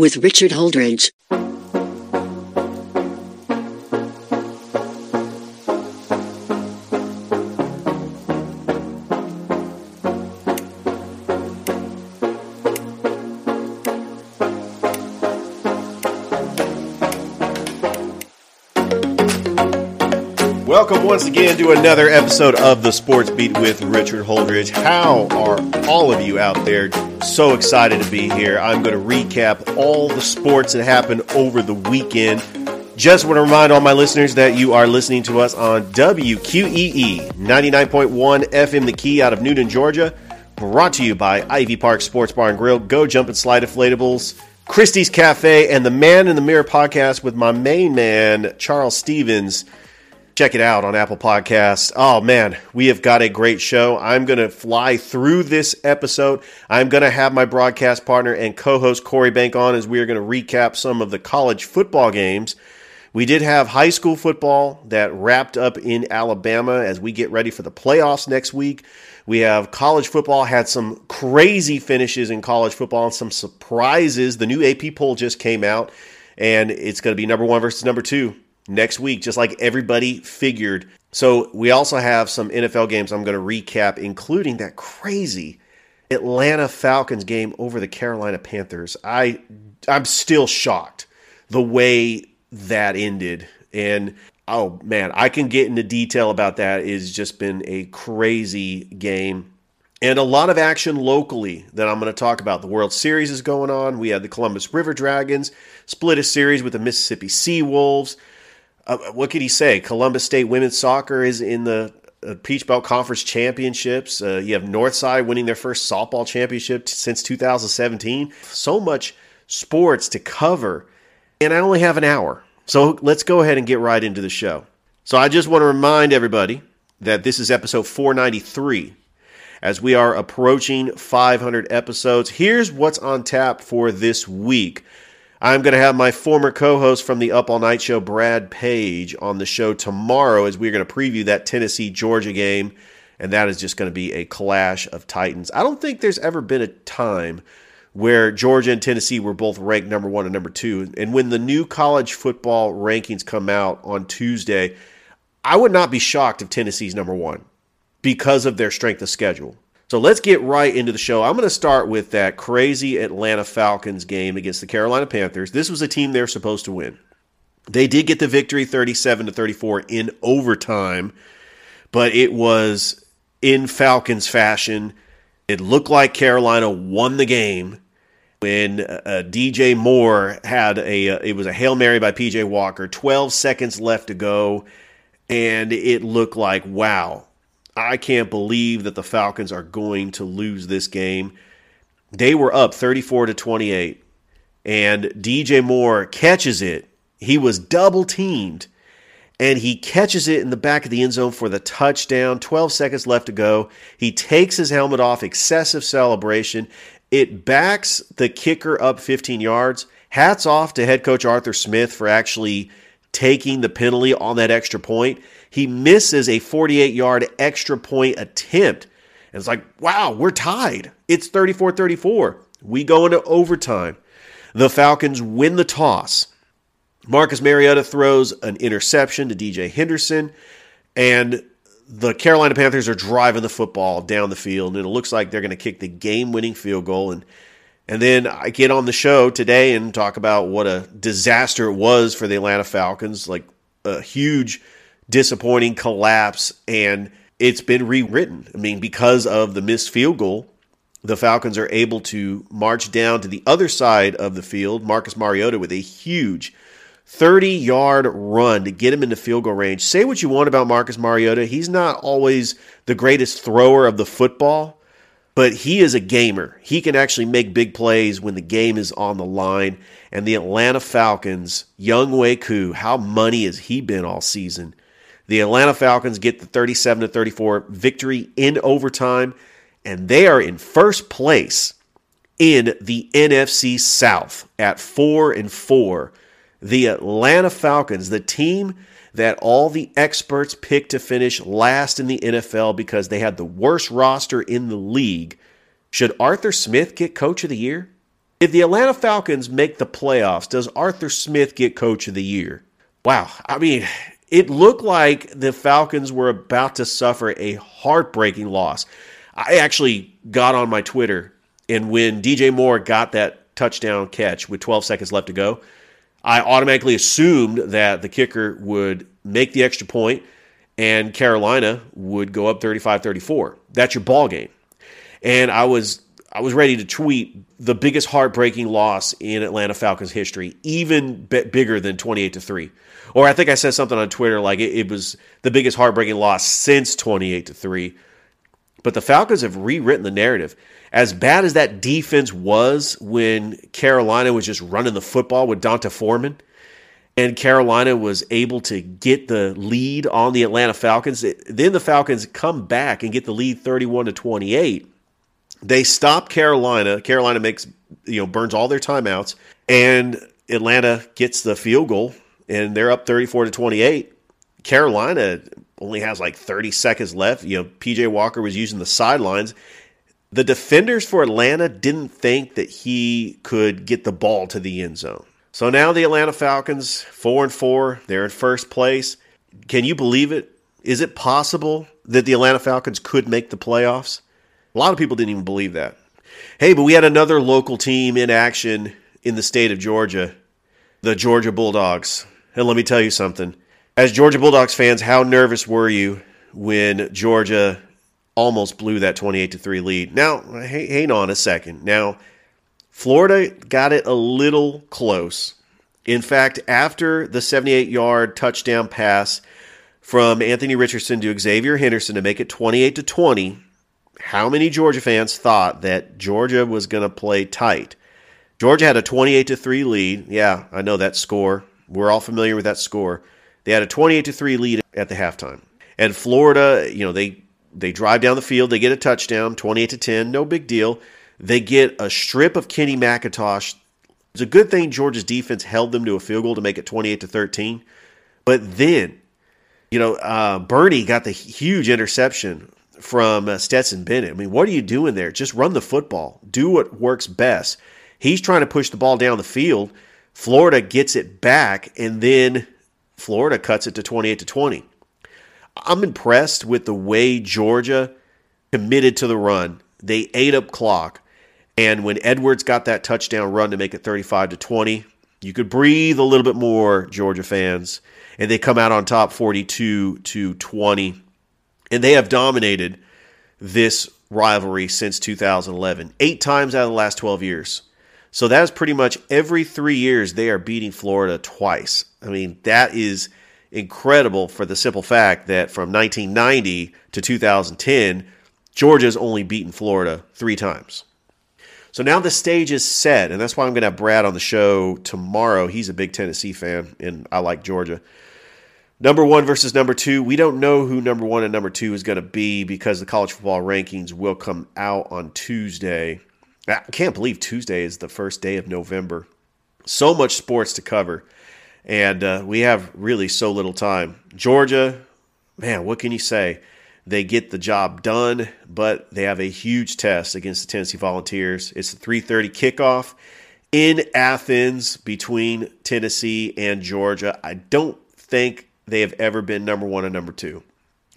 with Richard Holdridge. Welcome once again to another episode of the Sports Beat with Richard Holdridge. How are all of you out there? So excited to be here. I'm going to recap all the sports that happened over the weekend. Just want to remind all my listeners that you are listening to us on WQEE 99.1 FM The Key out of Newnan, Georgia. Brought to you by Ivy Park Sports Bar and Grill, Go Jump and Slide Inflatables, Christie's Cafe, and the Man in the Mirror podcast with my main man, Charles Stevens check it out on Apple Podcasts. Oh man, we have got a great show. I'm going to fly through this episode. I'm going to have my broadcast partner and co-host Corey Bank on as we are going to recap some of the college football games. We did have high school football that wrapped up in Alabama as we get ready for the playoffs next week. We have college football had some crazy finishes in college football and some surprises. The new AP poll just came out and it's going to be number 1 versus number 2 next week, just like everybody figured. So we also have some NFL games I'm going to recap, including that crazy Atlanta Falcons game over the Carolina Panthers. I I'm still shocked the way that ended. And oh man, I can get into detail about that. It's just been a crazy game. And a lot of action locally that I'm going to talk about. The World Series is going on. We had the Columbus River Dragons split a series with the Mississippi Sea Wolves uh, what could he say? Columbus State women's soccer is in the uh, Peach Belt Conference championships. Uh, you have Northside winning their first softball championship t- since 2017. So much sports to cover, and I only have an hour. So let's go ahead and get right into the show. So I just want to remind everybody that this is episode 493. As we are approaching 500 episodes, here's what's on tap for this week. I'm going to have my former co host from the Up All Night show, Brad Page, on the show tomorrow as we're going to preview that Tennessee Georgia game. And that is just going to be a clash of titans. I don't think there's ever been a time where Georgia and Tennessee were both ranked number one and number two. And when the new college football rankings come out on Tuesday, I would not be shocked if Tennessee's number one because of their strength of schedule. So let's get right into the show. I'm going to start with that crazy Atlanta Falcons game against the Carolina Panthers. This was a team they're supposed to win. They did get the victory 37 to 34 in overtime, but it was in Falcons fashion. It looked like Carolina won the game when uh, DJ Moore had a uh, it was a Hail Mary by PJ Walker, 12 seconds left to go and it looked like wow, I can't believe that the Falcons are going to lose this game. They were up 34 to 28 and DJ Moore catches it. He was double teamed and he catches it in the back of the end zone for the touchdown. 12 seconds left to go. He takes his helmet off, excessive celebration. It backs the kicker up 15 yards. Hats off to head coach Arthur Smith for actually taking the penalty on that extra point. He misses a 48 yard extra point attempt. And it's like, wow, we're tied. It's 34 34. We go into overtime. The Falcons win the toss. Marcus Mariota throws an interception to DJ Henderson, and the Carolina Panthers are driving the football down the field, and it looks like they're going to kick the game winning field goal. And and then I get on the show today and talk about what a disaster it was for the Atlanta Falcons, like a huge disappointing collapse, and it's been rewritten. I mean, because of the missed field goal, the Falcons are able to march down to the other side of the field. Marcus Mariota with a huge 30 yard run to get him into field goal range. Say what you want about Marcus Mariota. He's not always the greatest thrower of the football, but he is a gamer. He can actually make big plays when the game is on the line. And the Atlanta Falcons, Younghoe how money has he been all season? The Atlanta Falcons get the 37 to 34 victory in overtime, and they are in first place in the NFC South at 4 and 4. The Atlanta Falcons, the team that all the experts picked to finish last in the NFL because they had the worst roster in the league. Should Arthur Smith get coach of the year? If the Atlanta Falcons make the playoffs, does Arthur Smith get coach of the year? Wow. I mean, it looked like the Falcons were about to suffer a heartbreaking loss. I actually got on my Twitter, and when DJ Moore got that touchdown catch with 12 seconds left to go, I automatically assumed that the kicker would make the extra point and Carolina would go up 35-34. That's your ball game. And I was I was ready to tweet the biggest heartbreaking loss in Atlanta Falcons history, even bigger than 28 to 3. Or I think I said something on Twitter like it, it was the biggest heartbreaking loss since 28 to 3. But the Falcons have rewritten the narrative. As bad as that defense was when Carolina was just running the football with D'Onta Foreman, and Carolina was able to get the lead on the Atlanta Falcons, then the Falcons come back and get the lead 31 to 28 they stop Carolina. Carolina makes you know burns all their timeouts, and Atlanta gets the field goal, and they're up thirty four to twenty eight. Carolina only has like thirty seconds left. You know, PJ Walker was using the sidelines. The defenders for Atlanta didn't think that he could get the ball to the end zone. So now the Atlanta Falcons, four and four, they're in first place. Can you believe it? Is it possible that the Atlanta Falcons could make the playoffs? A lot of people didn't even believe that. Hey, but we had another local team in action in the state of Georgia, the Georgia Bulldogs. And let me tell you something. As Georgia Bulldogs fans, how nervous were you when Georgia almost blew that 28 to 3 lead? Now, hang on a second. Now, Florida got it a little close. In fact, after the 78 yard touchdown pass from Anthony Richardson to Xzavier Henderson to make it 28 to 20, how many Georgia fans thought that Georgia was going to play tight? Georgia had a 28 to 3 lead. Yeah, I know that score. We're all familiar with that score. They had a 28 to 3 lead at the halftime. And Florida, you know, they they drive down the field, they get a touchdown, 28 to 10, no big deal. They get a strip of Kenny McIntosh. It's a good thing Georgia's defense held them to a field goal to make it 28 to 13. But then, you know, uh, Burney got the huge interception from uh, Stetson Bennett. I mean, what are you doing there? Just run the football. Do what works best. He's trying to push the ball down the field. Florida gets it back, and then Florida cuts it to 28 to 20. I'm impressed with the way Georgia committed to the run. They ate up clock. And when Edwards got that touchdown run to make it 35 to 20, you could breathe a little bit more, Georgia fans. And they come out on top 42 to 20 and they have dominated this rivalry since 2011, eight times out of the last 12 years. So that is pretty much every three years they are beating Florida twice. I mean, that is incredible for the simple fact that from 1990 to 2010, Georgia's only beaten Florida three times. So now the stage is set, and that's why I'm going to have Brad on the show tomorrow. He's a big Tennessee fan, and I like Georgia. Number one versus number two. We don't know who number one and number two is going to be because the college football rankings will come out on Tuesday. I can't believe Tuesday is the first day of November. So much sports to cover, and uh, we have really so little time. Georgia, man, what can you say? They get the job done, but they have a huge test against the Tennessee Volunteers. It's a 3:30 kickoff in Athens between Tennessee and Georgia. I don't think they have ever been number one and number two.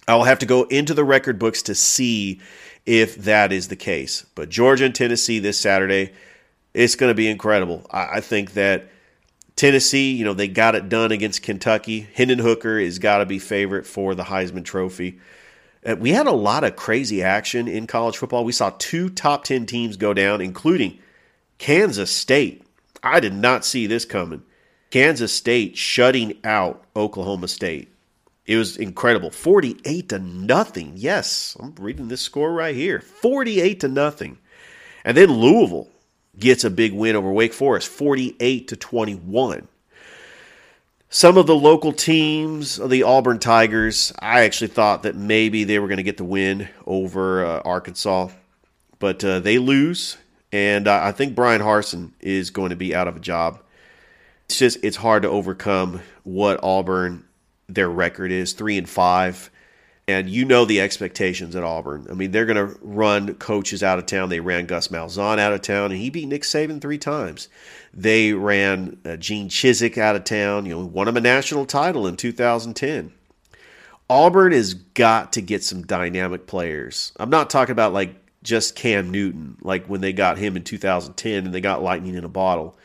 I will have to go into the record books to see if that is the case. But Georgia and Tennessee this Saturday, it's going to be incredible. I, I think that Tennessee, you know, they got it done against Kentucky. Hendon Hooker has got to be favorite for the Heisman Trophy. Uh, we had a lot of crazy action in college football. We saw two top 10 teams go down, including Kansas State. I did not see this coming. Kansas State shutting out Oklahoma State. It was incredible. 48 to nothing. Yes, I'm reading this score right here. 48 to nothing. And then Louisville gets a big win over Wake Forest, 48 to 21. Some of the local teams, the Auburn Tigers, I actually thought that maybe they were going to get the win over uh, Arkansas, but uh, they lose, and I think Bryan Harsin is going to be out of a job. It's just it's hard to overcome what Auburn their record is three and five. And you know the expectations at Auburn. I mean, they're going to run coaches out of town. They ran Gus Malzahn out of town, and he beat Nick Saban three times. They ran uh, Gene Chizik out of town. You know, won him a national title in 2010. Auburn has got to get some dynamic players. I'm not talking about like just Cam Newton, like when they got him in 2010 and they got lightning in a bottle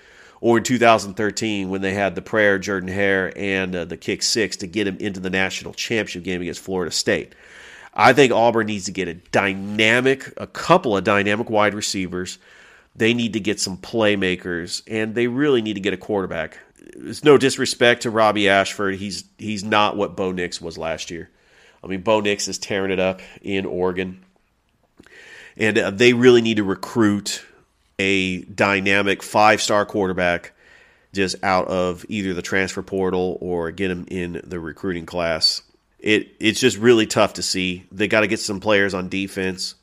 or in 2013 when they had the prayer Jordan Hare and uh, the kick six to get him into the national championship game against Florida State. I think Auburn needs to get a dynamic, a couple of dynamic wide receivers. They need to get some playmakers, and they really need to get a quarterback. It's no disrespect to Robby Ashford. He's he's not what Bo Nix was last year. I mean, Bo Nix is tearing it up in Oregon, and uh, they really need to recruit a dynamic five star quarterback just out of either the transfer portal or get him in the recruiting class. It it's just really tough to see. They got to get some players on defense.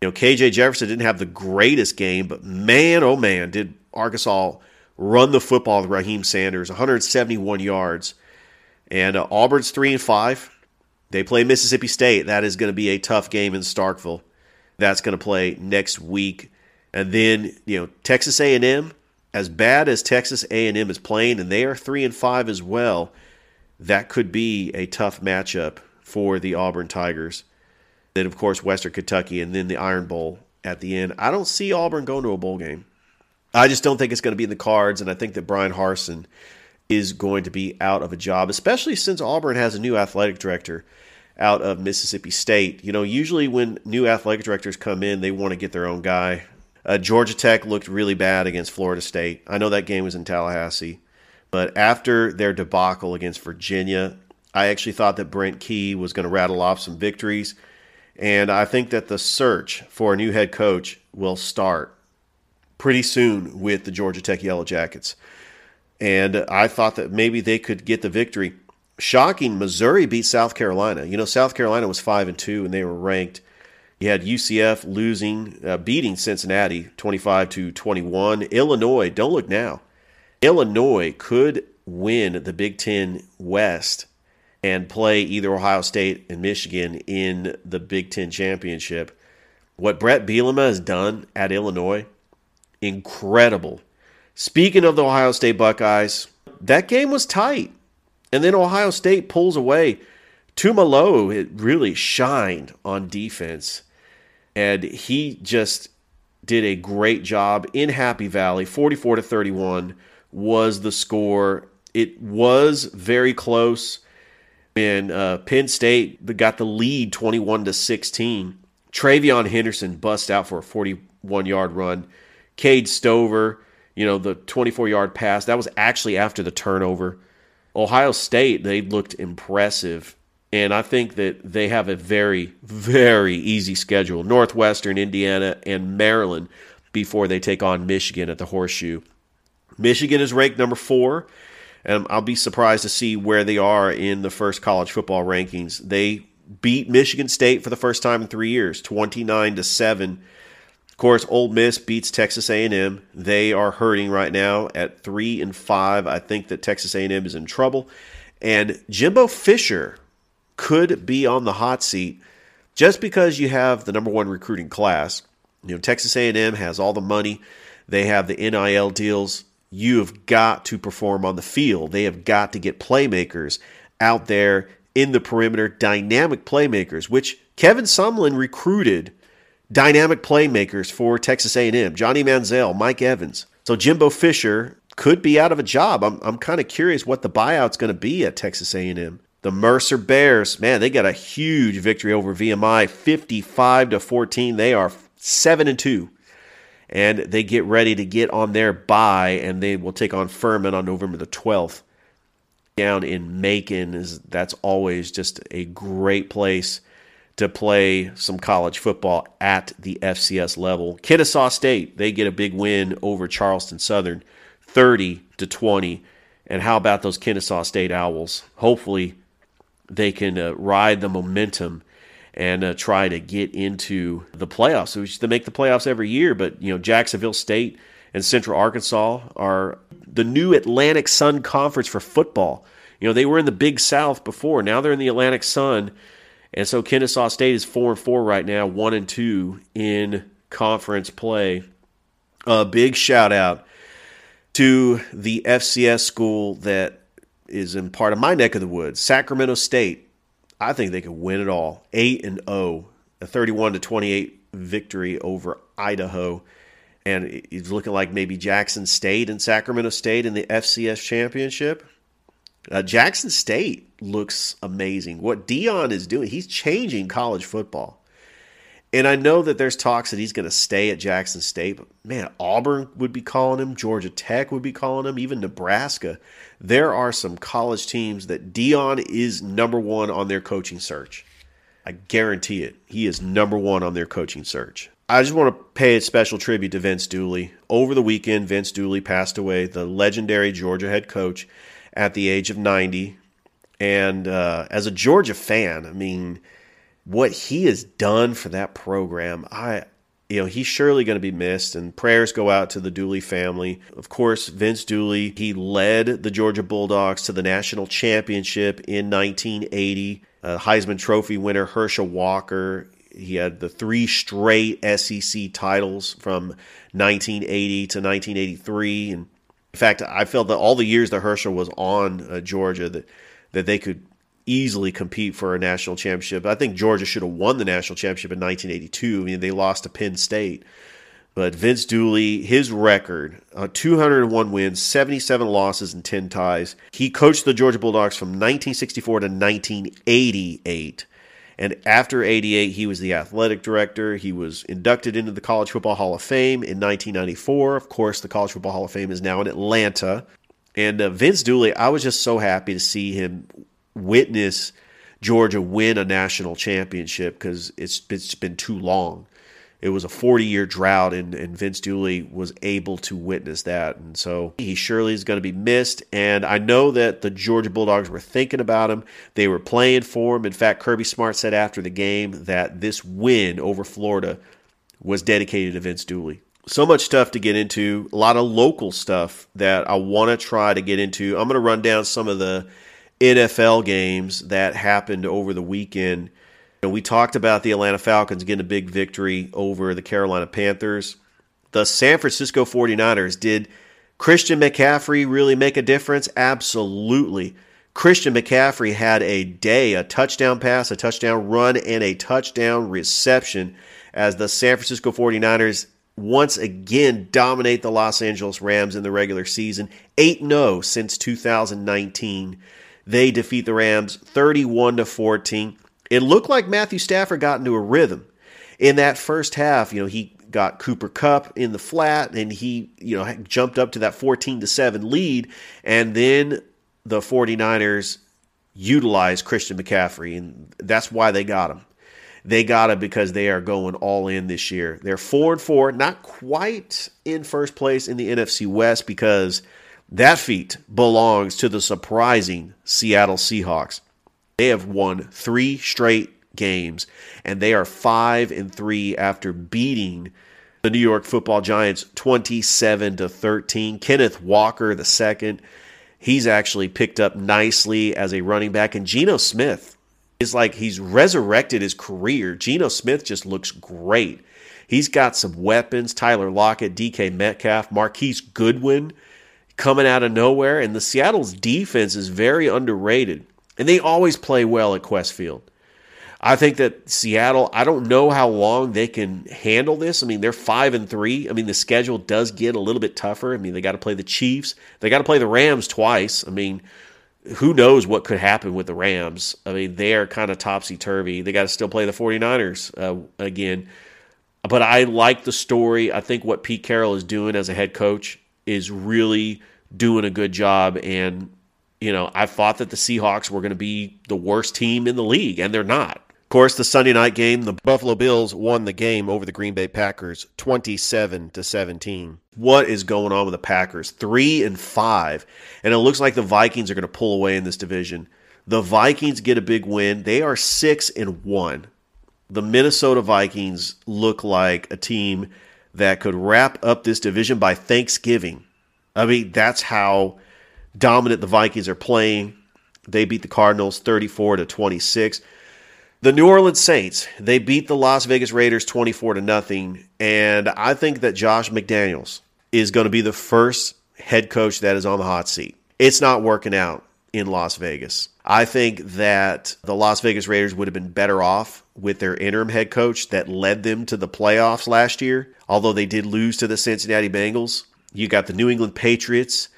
You know, KJ Jefferson didn't have the greatest game, but man, oh man, did Arkansas run the football with Raheim Sanders, 171 yards. And uh, Auburn's three and five. They play Mississippi State. That is going to be a tough game in Starkville. That's going to play next week. And then, you know, Texas A&M, as bad as Texas A&M is playing, and they are three and five as well, that could be a tough matchup for the Auburn Tigers. Then, of course, Western Kentucky, and then the Iron Bowl at the end. I don't see Auburn going to a bowl game. I just don't think it's going to be in the cards, and I think that Bryan Harsin is going to be out of a job, especially since Auburn has a new athletic director out of Mississippi State. You know, usually when new athletic directors come in, they want to get their own guy. Uh, Georgia Tech looked really bad against Florida State. I know that game was in Tallahassee, but after their debacle against Virginia, I actually thought that Brent Key was going to rattle off some victories. And I think that the search for a new head coach will start pretty soon with the Georgia Tech Yellow Jackets. And I thought that maybe they could get the victory. Shocking, Missouri beat South Carolina. You know, South Carolina was 5 and 2 and they were ranked you had UCF losing, uh, beating Cincinnati 25 to 21. Illinois, don't look now. Illinois could win the Big Ten West and play either Ohio State and Michigan in the Big Ten championship. What Bret Bielema has done at Illinois, incredible. Speaking of the Ohio State Buckeyes, that game was tight. And then Ohio State pulls away. Tuimoloau really shined on defense and he just did a great job in Happy Valley. 44 to 31 was the score. It was very close. And uh, Penn State got the lead 21 to 16. TreVeyon Henderson bust out for a 41 yard run. Cade Stover, you know, the 24 yard pass, that was actually after the turnover. Ohio State, they looked impressive and I think that they have a very, very easy schedule Northwestern, Indiana, and Maryland before they take on Michigan at the Horseshoe. Michigan is ranked number four, and I'll be surprised to see where they are in the first college football rankings. They beat Michigan State for the first time in three years, 29 to 7. Of course, Ole Miss beats Texas A&M. They are hurting right now at 3 and 5. I think that Texas A&M is in trouble. And Jimbo Fisher could be on the hot seat just because you have the number one recruiting class. You know, Texas A&M has all the money. They have the NIL deals. You have got to perform on the field. They have got to get playmakers out there in the perimeter, dynamic playmakers, which Kevin Sumlin recruited dynamic playmakers for Texas A&M. Johnny Manziel, Mike Evans. So Jimbo Fisher could be out of a job. I'm, I'm kind of curious what the buyout's going to be at Texas A&M. The Mercer Bears, man, they got a huge victory over VMI, 55 to 14. They are 7 and 2. And they get ready to get on their bye and they will take on Furman on November the 12th. down in Macon is that's always just a great place to play some college football at the FCS level. Kennesaw State, they get a big win over Charleston Southern, 30 to 20. And how about those Kennesaw State Owls? Hopefully they can uh, ride the momentum and uh, try to get into the playoffs. So they make the playoffs every year, but you know Jacksonville State and Central Arkansas are the new Atlantic Sun Conference for football. You know they were in the Big South before. Now they're in the Atlantic Sun, and so Kennesaw State is four and four right now, one and two in conference play. A big shout out to the FCS school that is in part of my neck of the woods, Sacramento State. I think they could win it all. 8 and 0, a 31 to 28 victory over Idaho. And it's looking like maybe Jackson State and Sacramento State in the FCS championship. Uh, Jackson State looks amazing. What Deion is doing, he's changing college football. And I know that there's talks that he's going to stay at Jackson State, but man, Auburn would be calling him, Georgia Tech would be calling him, even Nebraska. There are some college teams that Deion is number one on their coaching search. I guarantee it. He is number one on their coaching search. I just want to pay a special tribute to Vince Dooley. Over the weekend, Vince Dooley passed away, the legendary Georgia head coach, at the age of 90. And uh, as a Georgia fan, I mean, what he has done for that program, I you know, he's surely going to be missed, and prayers go out to the Dooley family. Of course, Vince Dooley, he led the Georgia Bulldogs to the national championship in 1980. Uh, Heisman Trophy winner Herschel Walker, he had the three straight SEC titles from 1980 to 1983. And in fact, I felt that all the years that Herschel was on uh, Georgia, that, that they could easily compete for a national championship. I think Georgia should have won the national championship in 1982. I mean, they lost to Penn State. But Vince Dooley, his record, uh, 201 wins, 77 losses, and 10 ties. He coached the Georgia Bulldogs from 1964 to 1988. And after 88, he was the athletic director. He was inducted into the College Football Hall of Fame in 1994. Of course, the College Football Hall of Fame is now in Atlanta. And uh, Vince Dooley, I was just so happy to see him witness Georgia win a national championship because it's it's been too long. It was a 40 year drought, and, and Vince Dooley was able to witness that. And so he surely is going to be missed. And I know that the Georgia Bulldogs were thinking about him. They were playing for him. In fact, Kirby Smart said after the game that this win over Florida was dedicated to Vince Dooley. So much stuff to get into, a lot of local stuff that I want to try to get into. I'm going to run down some of the NFL games that happened over the weekend. And we talked about the Atlanta Falcons getting a big victory over the Carolina Panthers. The San Francisco 49ers did Christian McCaffrey really make a difference? Absolutely. Christian McCaffrey had a day, a touchdown pass, a touchdown run, and a touchdown reception as the San Francisco 49ers once again dominate the Los Angeles Rams in the regular season. 8 0 since 2019. They defeat the Rams 31 to 14. It looked like Matthew Stafford got into a rhythm. In that first half, you know, he got Cooper Kupp in the flat and he, you know, jumped up to that 14 to 7 lead and then the 49ers utilized Christian McCaffrey and that's why they got him. They got him because they are going all in this year. They're 4 and 4, not quite in first place in the NFC West because that feat belongs to the surprising Seattle Seahawks. They have won three straight games, and they are five and three after beating the New York Football Giants 27 to 13. Kenneth Walker the second, he's actually picked up nicely as a running back, and Geno Smith is like he's resurrected his career. Geno Smith just looks great. He's got some weapons. Tyler Lockett, DK Metcalf, Marquise Goodwin coming out of nowhere. And the Seattle's defense is very underrated. And they always play well at Qwest Field. I think that Seattle, I don't know how long they can handle this. I mean, they're five and three. I mean, the schedule does get a little bit tougher. I mean, they got to play the Chiefs. They got to play the Rams twice. I mean, who knows what could happen with the Rams? I mean, they are kind of topsy turvy. They got to still play the 49ers uh, again. But I like the story. I think what Pete Carroll is doing as a head coach is really doing a good job. And You know, I thought that the Seahawks were going to be the worst team in the league, and they're not. Of course, the Sunday night game, the Buffalo Bills won the game over the Green Bay Packers 27 to 17. What is going on with the Packers? 3 and 5, and it looks like the Vikings are going to pull away in this division. The Vikings get a big win. They are 6 and 1. The Minnesota Vikings look like a team that could wrap up this division by Thanksgiving. I mean, that's how dominant the Vikings are playing. They beat the Cardinals 34 to 26. The New Orleans Saints, they beat the Las Vegas Raiders 24 to nothing, and I think that Josh McDaniels is going to be the first head coach that is on the hot seat. It's not working out in Las Vegas. I think that the Las Vegas Raiders would have been better off with their interim head coach that led them to the playoffs last year, although they did lose to the Cincinnati Bengals. You got the New England Patriots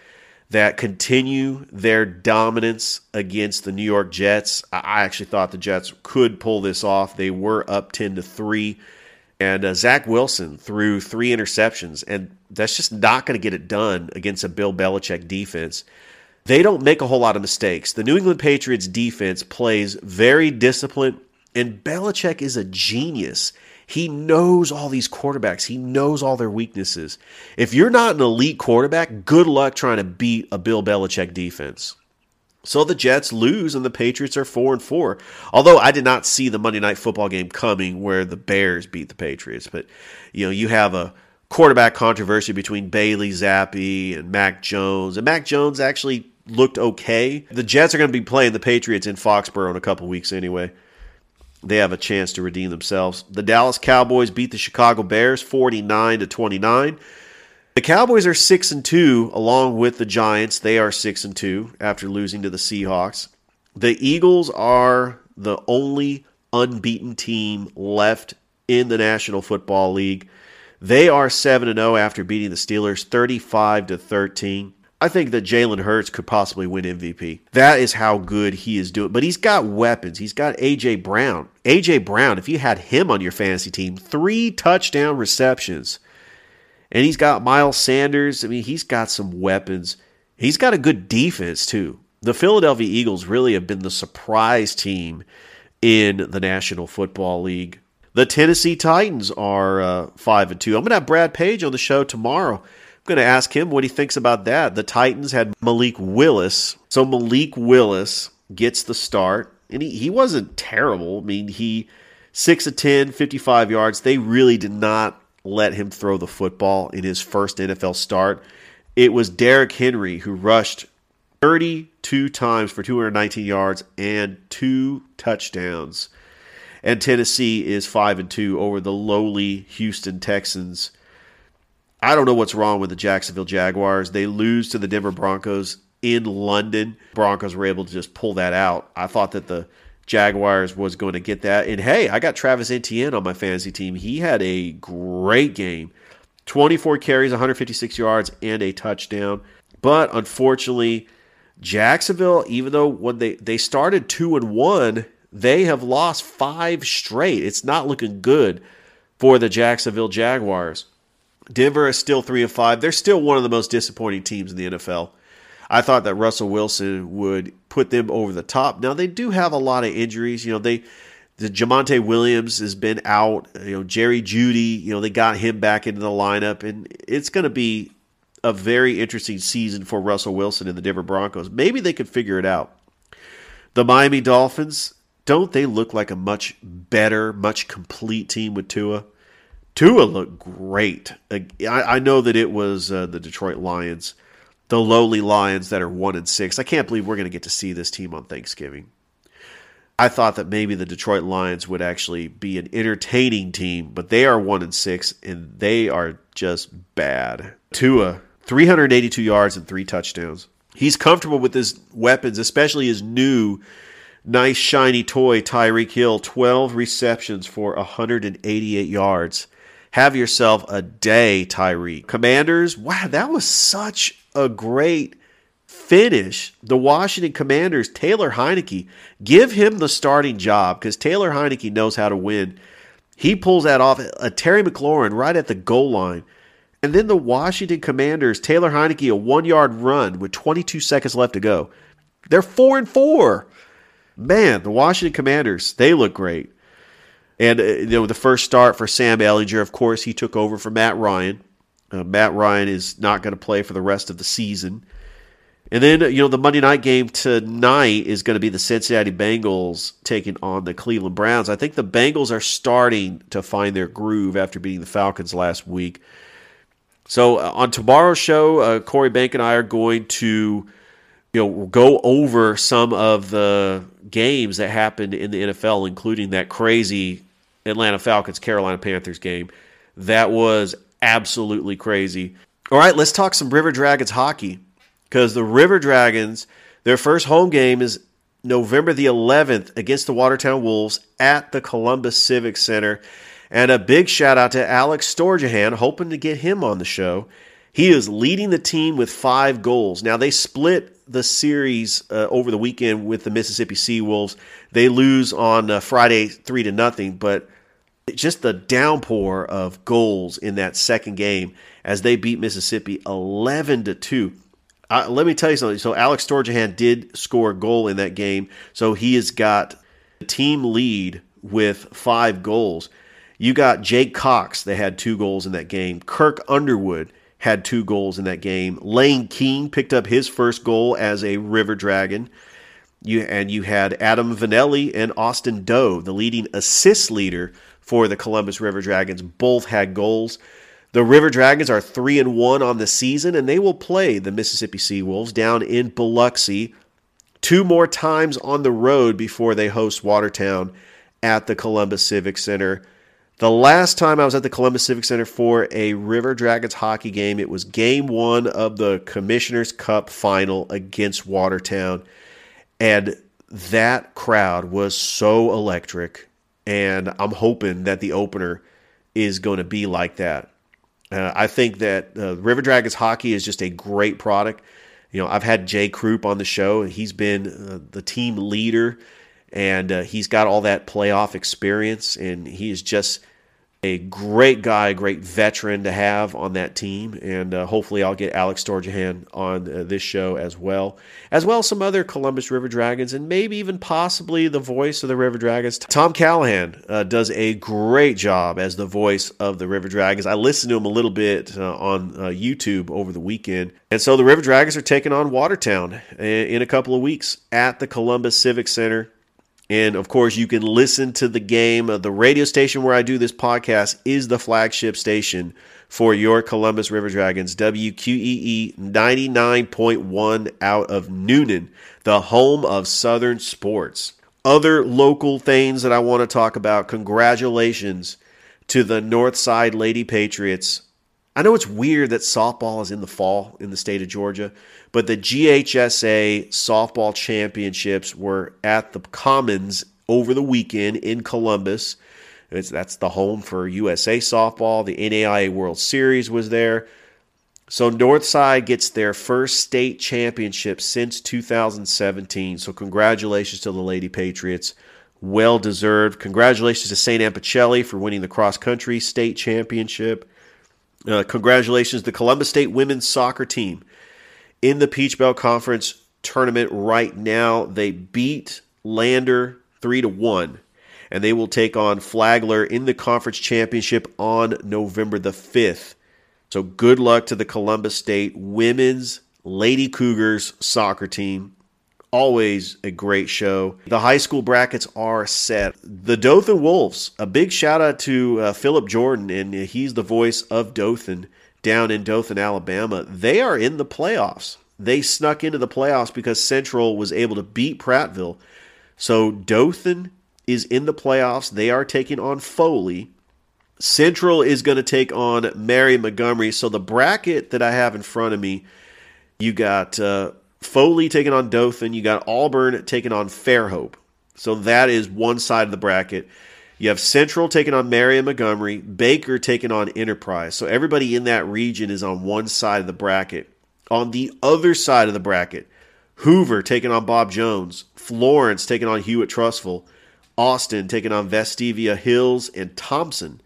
that continue their dominance against the New York Jets. I actually thought the Jets could pull this off. They were up 10 to 3. And uh, Zach Wilson threw three interceptions, and that's just not going to get it done against a Bill Belichick defense. They don't make a whole lot of mistakes. The New England Patriots defense plays very disciplined, and Belichick is a genius. He knows all these quarterbacks. He knows all their weaknesses. If you're not an elite quarterback, good luck trying to beat a Bill Belichick defense. So the Jets lose and the Patriots are 4 and 4. Although I did not see the Monday night football game coming where the Bears beat the Patriots, but you know, you have a quarterback controversy between Bailey Zappe and Mac Jones. And Mac Jones actually looked okay. The Jets are going to be playing the Patriots in Foxborough in a couple weeks anyway they have a chance to redeem themselves. The Dallas Cowboys beat the Chicago Bears 49 to 29. The Cowboys are 6 and 2 along with the Giants. They are 6 and 2 after losing to the Seahawks. The Eagles are the only unbeaten team left in the National Football League. They are 7 and 0 after beating the Steelers 35 to 13. I think that Jalen Hurts could possibly win MVP. That is how good he is doing. But he's got weapons. He's got AJ Brown. AJ Brown, if you had him on your fantasy team, three touchdown receptions. And he's got Miles Sanders. I mean, he's got some weapons. He's got a good defense, too. The Philadelphia Eagles really have been the surprise team in the National Football League. The Tennessee Titans are uh, 5 and 2. I'm going to have Brad Page on the show tomorrow going to ask him what he thinks about that. The Titans had Malik Willis. So Malik Willis gets the start, and he, he wasn't terrible. I mean, he 6 of 10, 55 yards. They really did not let him throw the football in his first NFL start. It was Derrick Henry who rushed 32 times for 219 yards and two touchdowns. And Tennessee is 5 and 2 over the lowly Houston Texans I don't know what's wrong with the Jacksonville Jaguars. They lose to the Denver Broncos in London. Broncos were able to just pull that out. I thought that the Jaguars was going to get that. And hey, I got Travis Etienne on my fantasy team. He had a great game 24 carries, 156 yards, and a touchdown. But unfortunately, Jacksonville, even though when they, they started 2 and 1, they have lost five straight. It's not looking good for the Jacksonville Jaguars. Denver is still three of five. They're still one of the most disappointing teams in the NFL. I thought that Russell Wilson would put them over the top. Now they do have a lot of injuries. You know, they the Javonte Williams has been out. You know, Jerry Jeudy. You know, they got him back into the lineup, and it's going to be a very interesting season for Russell Wilson and the Denver Broncos. Maybe they could figure it out. The Miami Dolphins don't they look like a much better, much complete team with Tua? Tua looked great. I, I know that it was uh, the Detroit Lions, the lowly Lions that are one and six. I can't believe we're going to get to see this team on Thanksgiving. I thought that maybe the Detroit Lions would actually be an entertaining team, but they are one and six, and they are just bad. Tua, 382 yards and three touchdowns. He's comfortable with his weapons, especially his new nice shiny toy Tyreek Hill, 12 receptions for 188 yards. Have yourself a day, Tyree. Commanders, wow, that was such a great finish. The Washington Commanders, Taylor Heinicke, give him the starting job because Taylor Heinicke knows how to win. He pulls that off. A Terry McLaurin right at the goal line. And then the Washington Commanders, Taylor Heinicke, a one yard run with 22 seconds left to go. They're four and four. Man, the Washington Commanders, they look great. And uh, you know, the first start for Sam Ehlinger, of course, he took over for Matt Ryan. Uh, Matt Ryan is not going to play for the rest of the season. And then, you know, the Monday night game tonight is going to be the Cincinnati Bengals taking on the Cleveland Browns. I think the Bengals are starting to find their groove after beating the Falcons last week. So uh, on tomorrow's show, uh, Corey Bank and I are going to, you know, go over some of the games that happened in the NFL, including that crazy Atlanta Falcons Carolina Panthers game. That was absolutely crazy. All right, let's talk some River Dragons hockey because the River Dragons, their first home game is November the 11th against the Watertown Wolves at the Columbus Civic Center. And a big shout out to Alex Storjahan, hoping to get him on the show. He is leading the team with five goals. Now, they split the series uh, over the weekend with the Mississippi Sea Wolves. They lose on uh, Friday 3 to nothing, but just the downpour of goals in that second game as they beat Mississippi 11 to 2. Uh, let me tell you something. So Alex Storjahan did score a goal in that game, so he has got the team lead with five goals. You got Jake Cox that had two goals in that game. Kirk Underwood had two goals in that game. Lane King picked up his first goal as a River Dragon. You and you had Adam Vanelli and Austin Doe, the leading assist leader for the Columbus River Dragons. Both had goals. The River Dragons are three and one on the season, and they will play the Mississippi Sea Wolves down in Biloxi two more times on the road before they host Watertown at the Columbus Civic Center. The last time I was at the Columbus Civic Center for a River Dragons hockey game, it was game one of the Commissioner's Cup final against Watertown. And that crowd was so electric. And I'm hoping that the opener is going to be like that. Uh, I think that uh, River Dragons hockey is just a great product. You know, I've had Jay Krupp on the show, and he's been uh, the team leader, and uh, he's got all that playoff experience, and he is just a great guy, great veteran to have on that team. And uh, hopefully, I'll get Alex Storjahan on uh, this show as well, as well as some other Columbus River Dragons, and maybe even possibly the voice of the River Dragons. Tom Callahan uh, does a great job as the voice of the River Dragons. I listened to him a little bit uh, on uh, YouTube over the weekend. And so the River Dragons are taking on Watertown uh, in a couple of weeks at the Columbus Civic Center. And of course, you can listen to the game. Uh, the radio station where I do this podcast is the flagship station for your Columbus River Dragons, WQEE 99.1 out of Newnan, the home of Southern sports. Other local things that I want to talk about congratulations to the Northside Lady Patriots. I know it's weird that softball is in the fall in the state of Georgia, but the GHSA softball championships were at the Commons over the weekend in Columbus. It's, that's the home for USA softball. The NAIA World Series was there. So Northside gets their first state championship since 2017. So congratulations to the Lady Patriots. Well deserved. Congratulations to St. Anne-Pacelli for winning the cross country state championship. Uh, congratulations the Columbus State women's soccer team in the Peach Belt Conference tournament right now. They beat Lander three to one, and they will take on Flagler in the conference championship on November the fifth. So good luck to the Columbus State women's Lady Cougars soccer team. Always a great show. The high school brackets are set. The Dothan Wolves, a big shout out to uh, Philip Jordan, and he's the voice of Dothan down in Dothan, Alabama. They are in the playoffs. They snuck into the playoffs because Central was able to beat Prattville. So Dothan is in the playoffs. They are taking on Foley. Central is going to take on Mary Montgomery. So the bracket that I have in front of me, you got uh, Foley taking on Dothan. You got Auburn taking on Fairhope. So that is one side of the bracket. You have Central taking on Marion Montgomery, Baker taking on Enterprise. So everybody in that region is on one side of the bracket. On the other side of the bracket, Hoover taking on Bob Jones, Florence taking on Hewitt-Trussville, Austin taking on Vestavia Hills, and Thompson,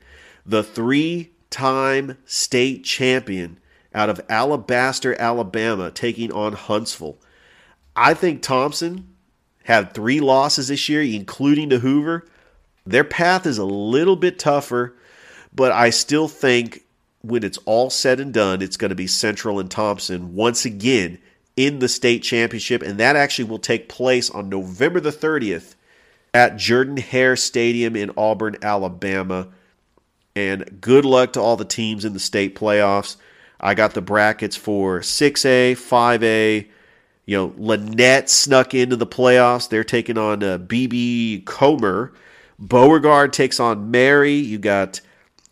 the three time state champion out of Alabaster, Alabama, taking on Huntsville. I think Thompson had three losses this year, including to Hoover. Their path is a little bit tougher, but I still think when it's all said and done, it's going to be Central and Thompson once again in the state championship, and that actually will take place on November the 30th at Jordan Hare Stadium in Auburn, Alabama. And good luck to all the teams in the state playoffs. I got the brackets for 6A, 5A. You know, Lanett snuck into the playoffs. They're taking on uh, BB Comer. Beauregard takes on Mary. You got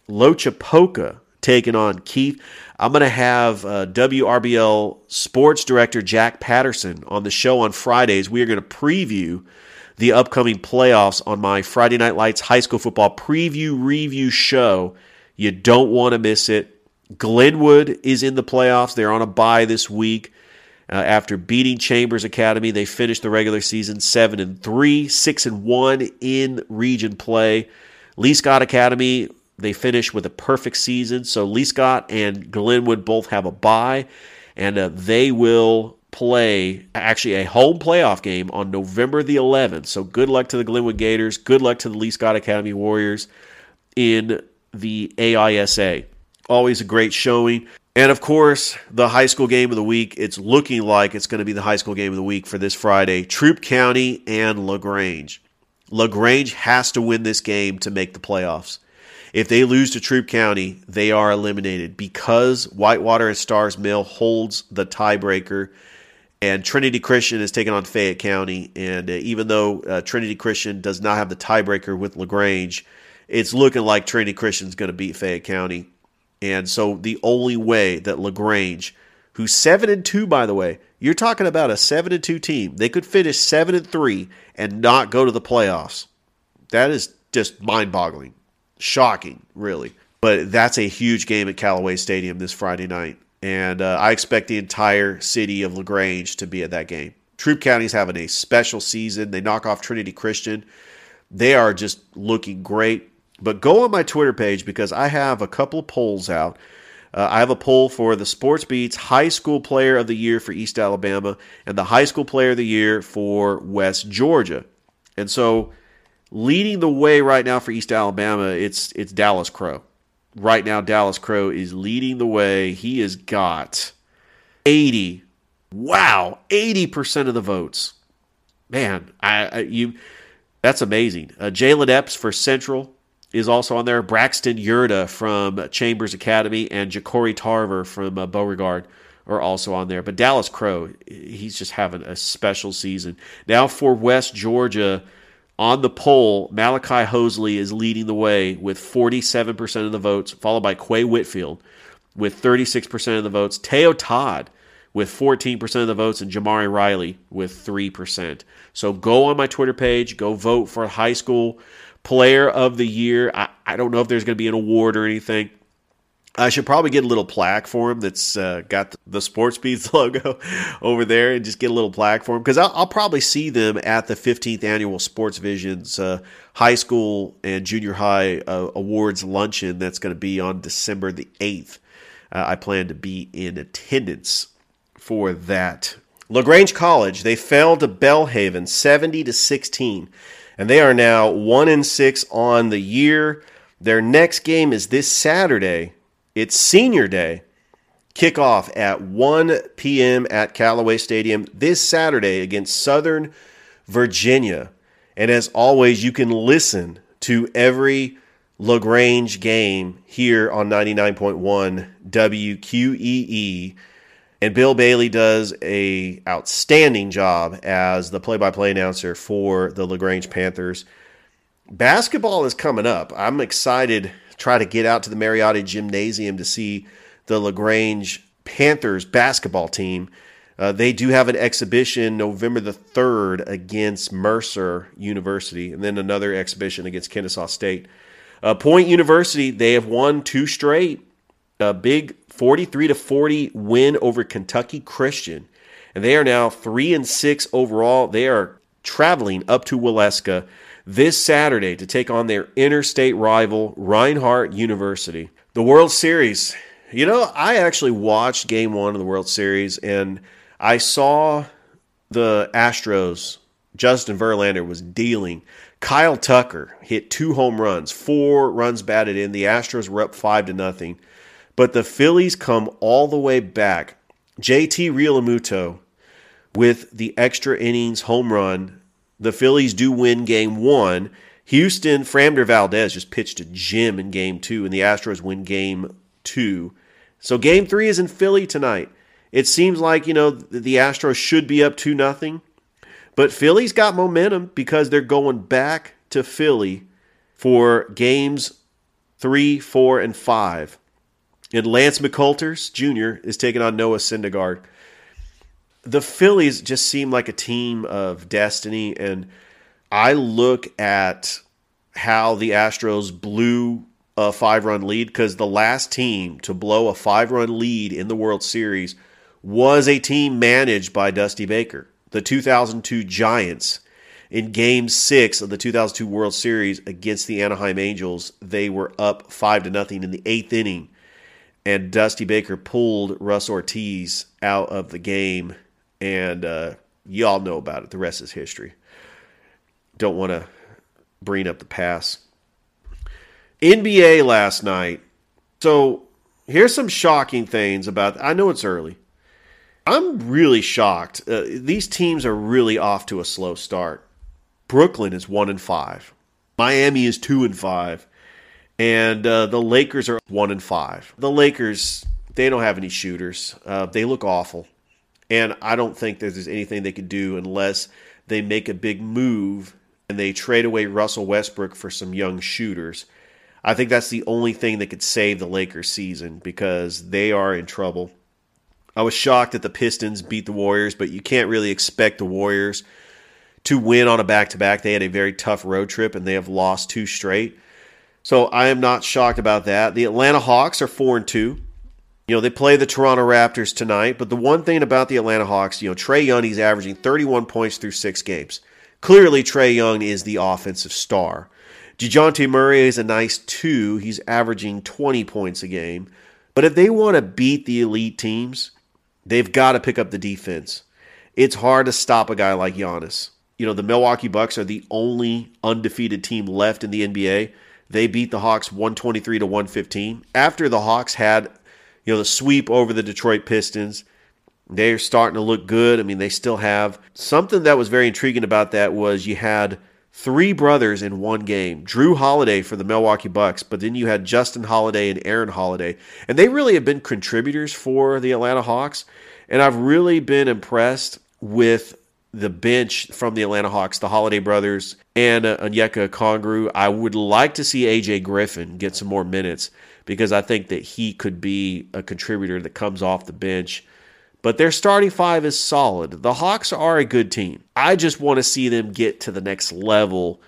Loachapoka taking on Keith. I'm going to have uh, WRBL sports director Jack Patterson on the show on Fridays. We are going to preview the upcoming playoffs on my Friday Night Lights high school football preview review show. You don't want to miss it. Glenwood is in the playoffs. They're on a bye this week. Uh, after beating Chambers Academy, they finished the regular season seven and three, six and one in region play. Lee Scott Academy they finished with a perfect season. So Lee Scott and Glenwood both have a bye, and uh, they will play actually a home playoff game on November the 11th. So good luck to the Glenwood Gators. Good luck to the Lee Scott Academy Warriors in the AISA. Always a great showing. And of course, the high school game of the week, it's looking like it's going to be the high school game of the week for this Friday. Troup County and LaGrange. LaGrange has to win this game to make the playoffs. If they lose to Troup County, they are eliminated because Whitewater and Starr's Mill holds the tiebreaker and Trinity Christian is taking on Fayette County. And uh, even though uh, Trinity Christian does not have the tiebreaker with LaGrange, it's looking like Trinity Christian is going to beat Fayette County. And so the only way that LaGrange, who's seven and two, by the way, you're talking about a seven and two team. They could finish seven and three and not go to the playoffs. That is just mind boggling, shocking, really. But that's a huge game at Callaway Stadium this Friday night and uh, I expect the entire city of Lagrange to be at that game. Troup County is having a special season. They knock off Trinity Christian. They are just looking great. But go on my Twitter page because I have a couple polls out. Uh, I have a poll for the Sports Beats High School Player of the Year for East Alabama and the High School Player of the Year for West Georgia. And so, leading the way right now for East Alabama, it's it's Dallas Crow right now Dallas Crow is leading the way. He has got 80. Wow, 80% of the votes. Man, I, I you that's amazing. Uh, Jalen Epps for Central is also on there. Braxton Yurda from Chambers Academy and Ja'Cory Tarver from uh, Beauregard are also on there. But Dallas Crow, he's just having a special season. Now for West Georgia, on the poll, Malachi Hosley is leading the way with 47% of the votes, followed by Quay Whitfield with 36% of the votes, Teo Todd with 14% of the votes, and Jamari Riley with 3%. So go on my Twitter page, go vote for high school player of the year. I, I don't know if there's going to be an award or anything. I should probably get a little plaque for him that's uh, got the Sports Beats logo over there and just get a little plaque for him because I'll, I'll, probably see them at the 15th annual Sports Visions uh, high school and junior high uh, awards luncheon that's going to be on December the 8th. Uh, I plan to be in attendance for that. LaGrange College, they fell to Belhaven 70 to 16, and they are now 1 and 6 on the year. Their next game is this Saturday it's senior day. Kickoff at 1 p.m. at Callaway Stadium this Saturday against Southern Virginia. And as always, you can listen to every LaGrange game here on 99.1 WQEE. And Bill Bailey does a outstanding job as the play-by-play announcer for the LaGrange Panthers. Basketball is coming up. I'm excited try to get out to the Mariotti Gymnasium to see the LaGrange Panthers basketball team. Uh, they do have an exhibition November the 3rd against Mercer University, and then another exhibition against Kennesaw State. Uh, Point University, they have won two straight. A big 43 to 40 win over Kentucky Christian. And they are now 3 and 6 overall. They are traveling up to Waleska this Saturday to take on their interstate rival, Reinhardt University. The World Series. You know, I actually watched game one of the World Series and I saw the Astros, Justin Verlander was dealing. Kyle Tucker hit two home runs, four runs batted in. The Astros were up five to nothing. But the Phillies come all the way back. JT Realmuto with the extra innings home run. The Phillies do win game one. Houston, Framber Valdez just pitched a gem in game two, and the Astros win game two. So game three is in Philly tonight. It seems like, you know, the Astros should be up 2 nothing, but Philly's got momentum because they're going back to Philly for games three, four, and five. And Lance McCullers Jr. is taking on Noah Syndergaard. The Phillies just seem like a team of destiny, and I look at how the Astros blew a five run lead because the last team to blow a five run lead in the World Series was a team managed by Dusty Baker, the 2002 Giants. In game six of the 2002 World Series against the Anaheim Angels, they were up five to nothing in the eighth inning, and Dusty Baker pulled Russ Ortiz out of the game, and uh, y'all know about it. The rest is history. Don't want to bring up the past. NBA last night. So here's some shocking things about. I know it's early. I'm really shocked. Uh, these teams are really off to a slow start. Brooklyn is one and five. Miami is two and five, and uh, the Lakers are one and five. The Lakers they don't have any shooters. Uh, they look awful, and I don't think there's anything they could do unless they make a big move and they trade away Russell Westbrook for some young shooters. I think that's the only thing that could save the Lakers season because they are in trouble. I was shocked that the Pistons beat the Warriors, but you can't really expect the Warriors to win on a back to back. They had a very tough road trip and they have lost two straight. So I am not shocked about that. The Atlanta Hawks are 4 and 2. You know, they play the Toronto Raptors tonight, but the one thing about the Atlanta Hawks, you know, Trae Young he's averaging 31 points through 6 games. Clearly Trae Young is the offensive star. DeJounte Murray is a nice 2. He's averaging 20 points a game. But if they want to beat the elite teams, They've got to pick up the defense. It's hard to stop a guy like Giannis. You know, the Milwaukee Bucks are the only undefeated team left in the NBA. They beat the Hawks 123 to 115. After the Hawks had, you know, the sweep over the Detroit Pistons, they're starting to look good. I mean, they still have something that was very intriguing about that was you had three brothers in one game. Jrue Holiday for the Milwaukee Bucks, but then you had Justin Holiday and Aaron Holiday. And they really have been contributors for the Atlanta Hawks. And I've really been impressed with the bench from the Atlanta Hawks, the Holiday brothers, and uh, Onyeka Okongwu. I would like to see AJ Griffin get some more minutes because I think that he could be a contributor that comes off the bench but their starting five is solid. The Hawks are a good team. I just want to see them get to the next level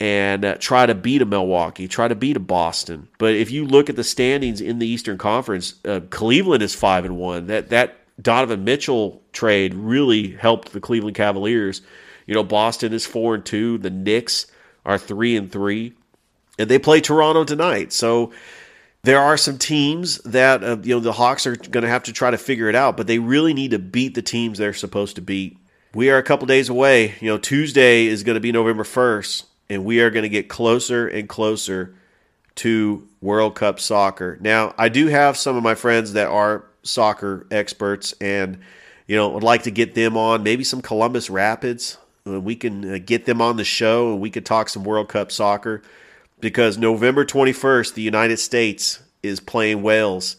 and uh, try to beat a Milwaukee, try to beat a Boston. But if you look at the standings in the Eastern Conference, uh, Cleveland is five and one. That that Donovan Mitchell trade really helped the Cleveland Cavaliers. You know, Boston is four and two. The Knicks are three and three, and they play Toronto tonight. So there are some teams that uh, you know the Hawks are going to have to try to figure it out, but they really need to beat the teams they're supposed to beat. We are a couple days away. You know, Tuesday is going to be November 1st, and we are going to get closer and closer to World Cup soccer. Now, I do have some of my friends that are soccer experts and you know, would like to get them on, maybe some Columbus Rapids. Uh, we can uh, get them on the show and we could talk some World Cup soccer because November 21st, the United States is playing Wales.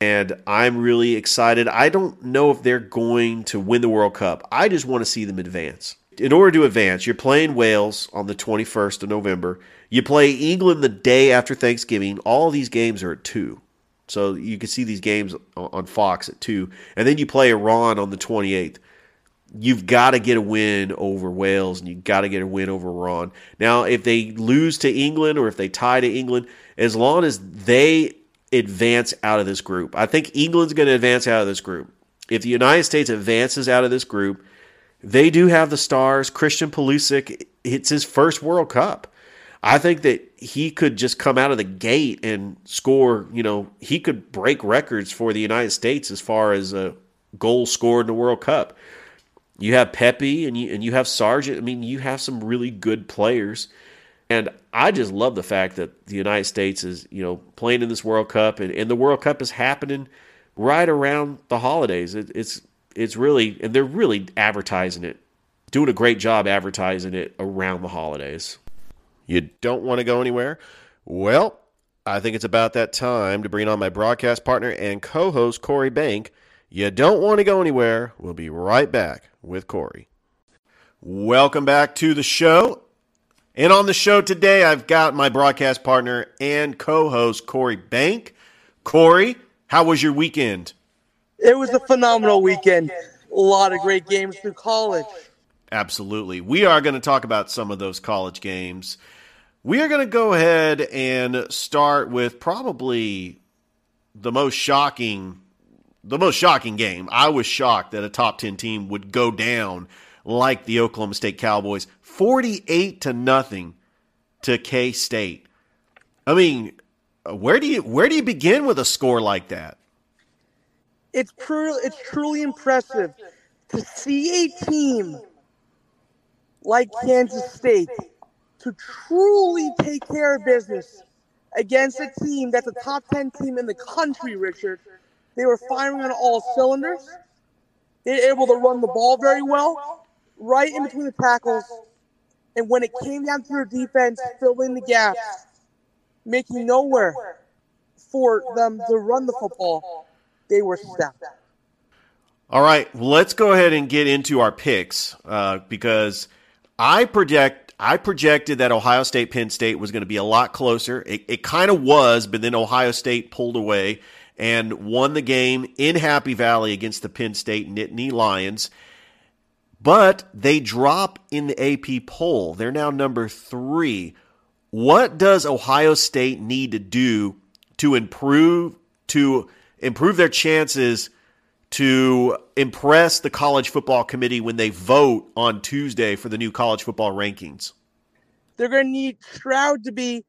And I'm really excited. I don't know if they're going to win the World Cup. I just want to see them advance. In order to advance, you're playing Wales on the 21st of November. You play England the day after Thanksgiving. All these games are at 2. So you can see these games on Fox at 2. And then you play Iran on the 28th you've got to get a win over Wales and you've got to get a win over Iran. Now, if they lose to England or if they tie to England, as long as they advance out of this group, I think England's going to advance out of this group. If the United States advances out of this group, they do have the stars. Christian Pulisic, it's his first World Cup. I think that he could just come out of the gate and score. You know, he could break records for the United States as far as a goal scored in the World Cup. You have Pepi and you and you have Sargent. I mean, you have some really good players. And I just love the fact that the United States is, you know, playing in this World Cup and, and the World Cup is happening right around the holidays. It, it's it's really and they're really advertising it, doing a great job advertising it around the holidays. You don't want to go anywhere? Well, I think it's about that time to bring on my broadcast partner and co-host Corey Bank. You don't want to go anywhere. We'll be right back with Corey. Welcome back to the show. And on the show today, I've got my broadcast partner and co host, Corey Bank. Corey, how was your weekend? It was a phenomenal weekend. A lot of great games through college. Absolutely. We are going to talk about some of those college games. We are going to go ahead and start with probably the most shocking the most shocking game. I was shocked that a top 10 team would go down like the Oklahoma State Cowboys 48 to nothing to K State. I mean, where do you where do you begin with a score like that? It's it's truly impressive to see a team like Kansas State to truly take care of business against a team that's a top 10 team in the country, Richard. They were firing on all cylinders. They were able to run the ball very well, right in between the tackles. And when it came down to their defense, filling the gaps, making nowhere for them to run the football, they were stacked. All right, let's go ahead and get into our picks uh, because I project I projected that Ohio State Penn State was going to be a lot closer. It, it kind of was, but then Ohio State pulled away and won the game in Happy Valley against the Penn State Nittany Lions. But they drop in the AP poll. They're now number three. What does Ohio State need to do to improve to improve their chances to impress the college football committee when they vote on Tuesday for the new college football rankings? They're going to need Stroud to be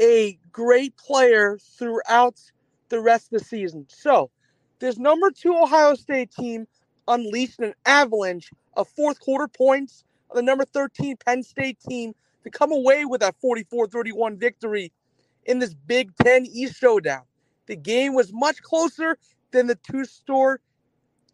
a great player throughout the rest of the season. So, this number two Ohio State team unleashed an avalanche of fourth quarter points of the number 13 Penn State team to come away with that 44 31 victory in this Big Ten East showdown. The game was much closer than the two store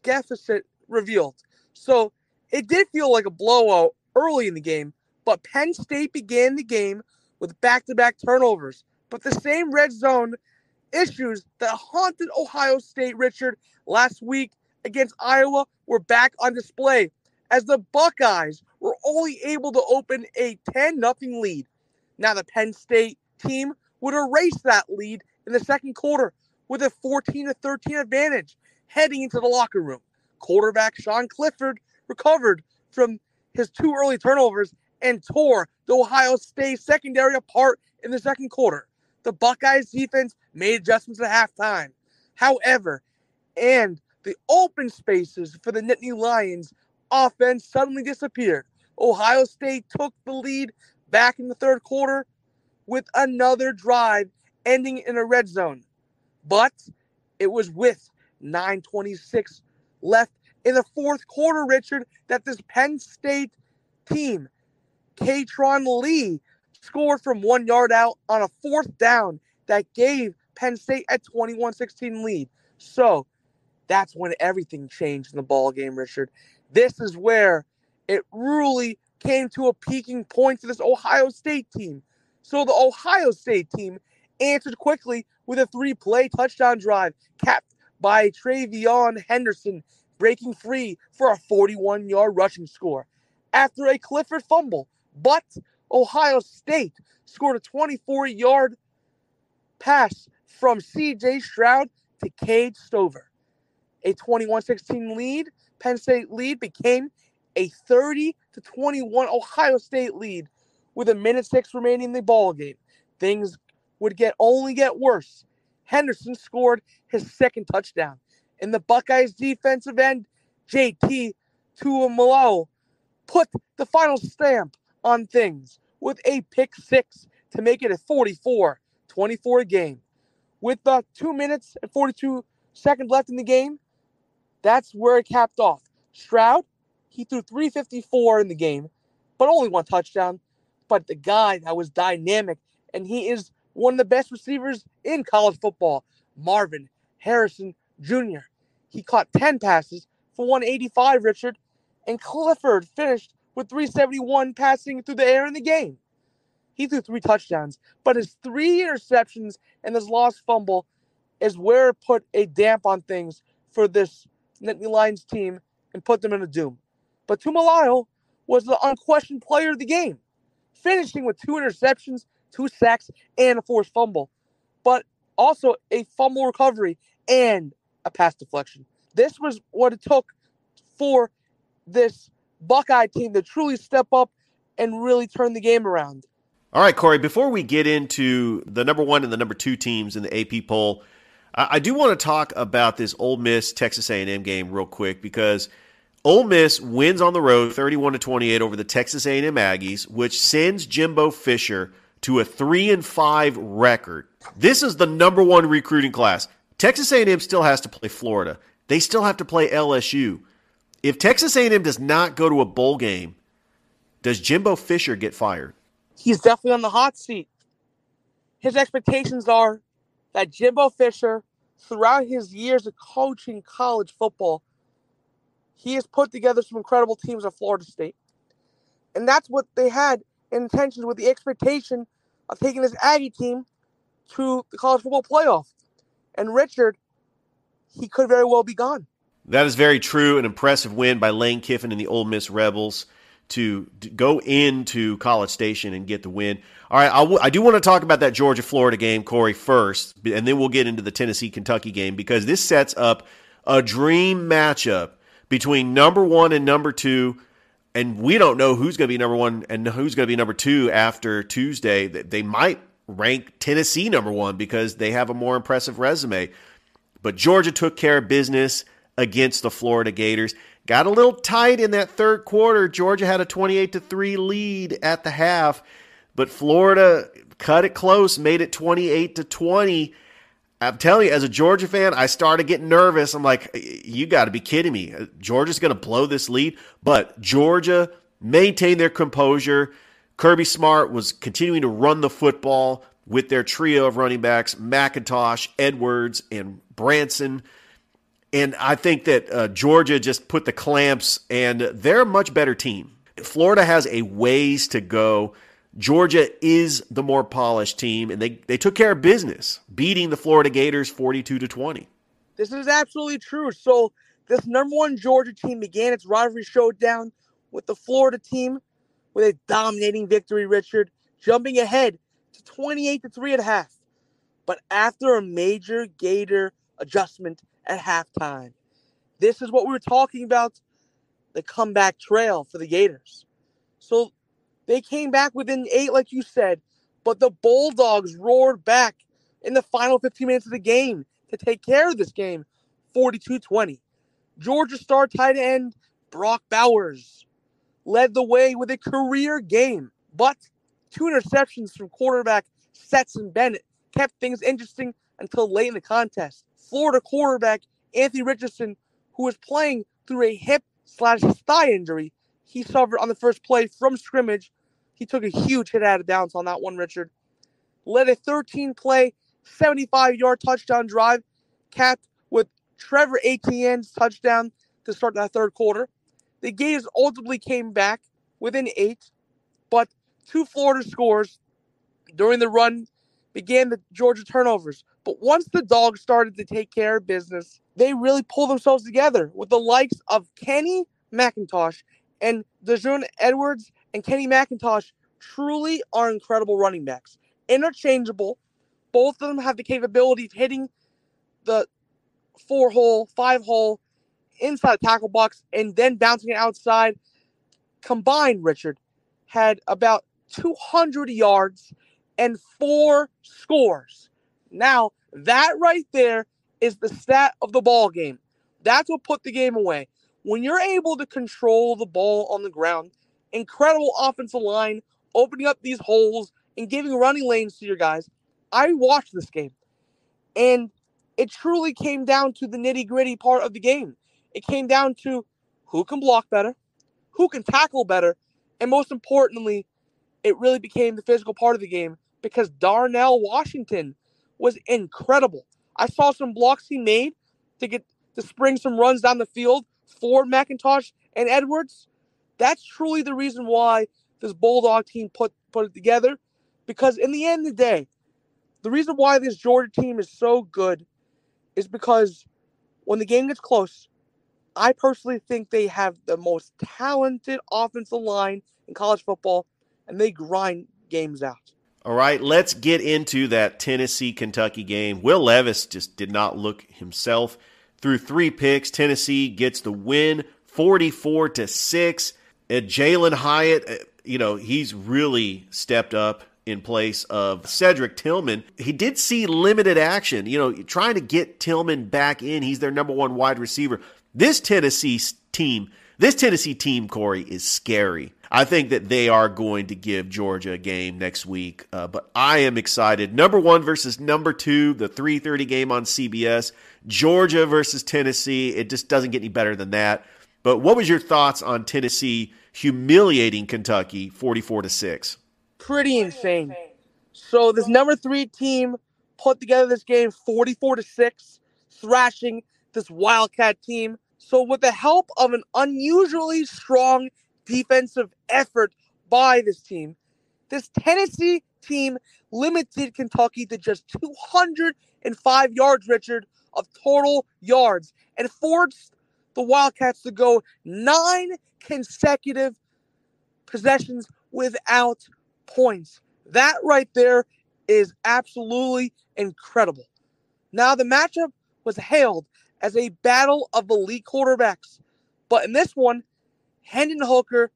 deficit revealed. So it did feel like a blowout early in the game, but Penn State began the game with back to back turnovers. But the same red zone issues that haunted Ohio State, Richard, last week against Iowa were back on display as the Buckeyes were only able to open a 10 0 lead. Now, the Penn State team would erase that lead in the second quarter with a 14 13 advantage heading into the locker room. Quarterback Sean Clifford recovered from his two early turnovers and tore the Ohio State secondary apart in the second quarter. The Buckeyes defense made adjustments at halftime. However, and the open spaces for the Nittany Lions offense suddenly disappeared. Ohio State took the lead back in the third quarter with another drive ending in a red zone. But it was with 926 left in the fourth quarter, Richard, that this Penn State team, Katron Lee, scored from one yard out on a fourth down that gave Penn State a 21 16 lead. So that's when everything changed in the ball game, Richard. This is where it really came to a peaking point for this Ohio State team. So the Ohio State team answered quickly with a three play touchdown drive capped by TreVeyon Henderson breaking free for a 41 yard rushing score after a Clifford fumble. But Ohio State scored a 24 yard pass from CJ Stroud to Cade Stover. A 21 16 lead, Penn State lead became a 30 to 21 Ohio State lead with a minute six remaining in the ball game. Things would get only get worse. Henderson scored his second touchdown. And the Buckeyes defensive end, JT Tuimoloau, put the final stamp on things with a pick six to make it a 44 24 game. With the two minutes and 42 seconds left in the game, that's where it capped off. Stroud, He threw 354 in the game, but only one touchdown. But the guy that was dynamic, and he is one of the best receivers in college football, Marvin Harrison Jr. He caught 10 passes for 185, Richard, and Clifford finished with 371 passing through the air in the game. He threw three touchdowns, but his three interceptions and his lost fumble is where it put a damp on things for this Nittany Lions team and put them in a doom. But Tuimoloau was the unquestioned player of the game, finishing with two interceptions, two sacks, and a forced fumble, but also a fumble recovery and a pass deflection. This was what it took for this Buckeye team to truly step up and really turn the game around. All right, Corey, before we get into the number one and the number two teams in the AP poll, I, do want to talk about this Ole Miss Texas A&M game real quick because Ole Miss wins on the road 31 to 28 over the Texas A&M Aggies, which sends Jimbo Fisher to a 3 and 5 record. This is the number 1 recruiting class. Texas A&M still has to play Florida. They still have to play LSU. If Texas A&M does not go to a bowl game, does Jimbo Fisher get fired? He's definitely on the hot seat. His expectations are that Jimbo Fisher, throughout his years of coaching college football, he has put together some incredible teams at Florida State. And that's what they had intentions with the expectation of taking this Aggie team to the college football playoff. And Richard, he could very well be gone. That is very true. An impressive win by Lane Kiffin and the Ole Miss Rebels to, go into College Station and get the win. All right, I, w- I do want to talk about that Georgia Florida game, Corey, first, and then we'll get into the Tennessee Kentucky game because this sets up a dream matchup between number one and number two. And we don't know who's going to be number one and who's going to be number two after Tuesday. They might rank Tennessee number one because they have a more impressive resume. But Georgia took care of business against the Florida Gators. Got a little tight in that third quarter. Georgia had a 28 to 3 lead at the half, but Florida cut it close, made it 28 to 20. I'm telling you, as a Georgia fan, I started getting nervous. I'm like, you got to be kidding me. Georgia's going to blow this lead. But Georgia maintained their composure. Kirby Smart was continuing to run the football with their trio of running backs McIntosh, Edwards, and Branson. And I think that uh, Georgia just put the clamps, and they're a much better team. Florida has a ways to go. Georgia is the more polished team, and they, they took care of business, beating the Florida Gators 42 to 20. This is absolutely true. So, this number one Georgia team began its rivalry showdown with the Florida team with a dominating victory, Richard, jumping ahead to 28 to 3 at half. But after a major Gator adjustment at halftime, this is what we were talking about the comeback trail for the Gators. So they came back within eight, like you said, but the Bulldogs roared back in the final 15 minutes of the game to take care of this game 42 20. Georgia star tight end Brock Bowers led the way with a career game, but two interceptions from quarterback Stetson Bennett kept things interesting until late in the contest. Florida quarterback Anthony Richardson, who was playing through a hip slash thigh injury, he suffered on the first play from scrimmage. He took a huge hit out of bounds on that one, Richard. Led a 13 play, 75 yard touchdown drive, capped with Trevor Etienne's touchdown to start that third quarter. The Gators ultimately came back within eight, but two Florida scores during the run began the Georgia turnovers. But once the dogs started to take care of business, they really pulled themselves together with the likes of Kenny McIntosh and Daijun Edwards and Kenny McIntosh truly are incredible running backs. Interchangeable. Both of them have the capability of hitting the four hole, five hole, inside the tackle box, and then bouncing it outside. Combined, Richard had about 200 yards and four scores. Now, that right there is the stat of the ball game. That's what put the game away. When you're able to control the ball on the ground, incredible offensive line, opening up these holes and giving running lanes to your guys. I watched this game, and it truly came down to the nitty gritty part of the game. It came down to who can block better, who can tackle better, and most importantly, it really became the physical part of the game because Darnell Washington was incredible. I saw some blocks he made to get to spring some runs down the field for McIntosh and Edwards. That's truly the reason why this Bulldog team put put it together. Because in the end of the day, the reason why this Georgia team is so good is because when the game gets close, I personally think they have the most talented offensive line in college football, and they grind games out. All right, let's get into that Tennessee Kentucky game. Will Levis just did not look himself. Through three picks, Tennessee gets the win 44 to 6. And Jalin Hyatt, uh, you know, he's really stepped up in place of Cedric Tillman. He did see limited action, you know, trying to get Tillman back in. He's their number one wide receiver. This Tennessee team, this Tennessee team, Corey, is scary. I think that they are going to give Georgia a game next week, uh, but I am excited. Number one versus number two, the 3:30 game on CBS. Georgia versus Tennessee. It just doesn't get any better than that. But what was your thoughts on Tennessee humiliating Kentucky 44 to 6? Pretty insane. So this number 3 team put together this game 44 to 6, thrashing this Wildcat team. So with the help of an unusually strong defensive effort by this team, this Tennessee team limited Kentucky to just 205 yards, Richard, of total yards and forced the Wildcats to go nine consecutive possessions without points. That right there is absolutely incredible. Now, the matchup was hailed as a battle of elite quarterbacks, but in this one, Hendon Hooker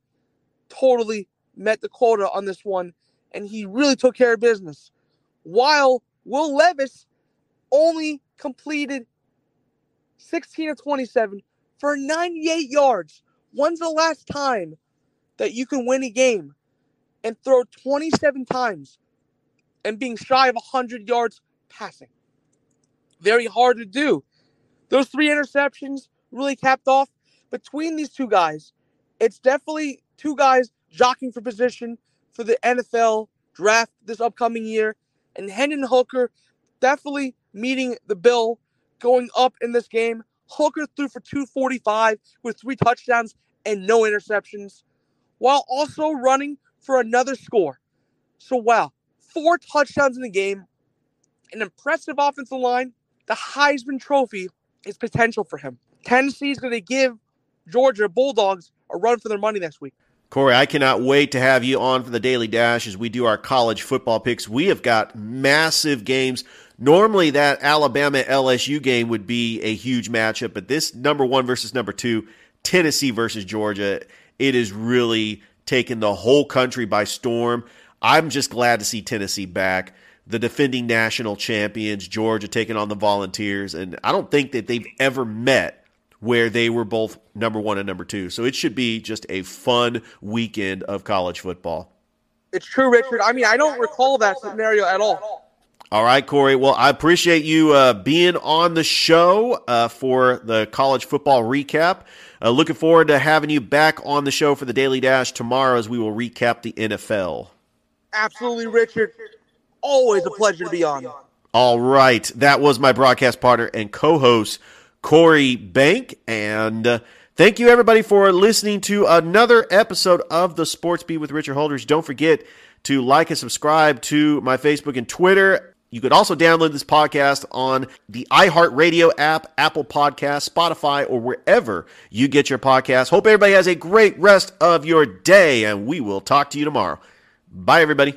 totally met the quota on this one, and he really took care of business. While Will Levis only completed 16 of 27 for 98 yards. When's the last time that you can win a game and throw 27 times and being shy of 100 yards passing? Very hard to do. Those three interceptions really capped off between these two guys. It's definitely two guys jockeying for position for the NFL draft this upcoming year. And Hendon Hooker definitely meeting the bill going up in this game. Hooker threw for 245 with three touchdowns and no interceptions, while also running for another score. So, wow, four touchdowns in the game, an impressive offensive line. The Heisman Trophy is potential for him. Tennessee is going to give Georgia Bulldogs a run for their money next week. Corey, I cannot wait to have you on for the Daily Dash as we do our college football picks. We have got massive games. Normally, that Alabama LSU game would be a huge matchup, but this number one versus number two, Tennessee versus Georgia, it is really taken the whole country by storm. I'm just glad to see Tennessee back. The defending national champions, Georgia, taking on the Volunteers, and I don't think that they've ever met where they were both number one and number two. So it should be just a fun weekend of college football. It's true, Richard. I mean, I don't recall that scenario at all. All right, Corey. Well, I appreciate you uh, being on the show uh, for the college football recap. Uh, looking forward to having you back on the show for the Daily Dash tomorrow as we will recap the NFL. Absolutely, Richard. Always a pleasure to be on. All right. That was my broadcast partner and co host, Corey Bank. And uh, thank you, everybody, for listening to another episode of the Sports Beat with Richard Holdridge. Don't forget to like and subscribe to my Facebook and Twitter. You could also download this podcast on the iHeartRadio app, Apple Podcast, Spotify, or wherever you get your podcasts. Hope everybody has a great rest of your day, and we will talk to you tomorrow. Bye, everybody.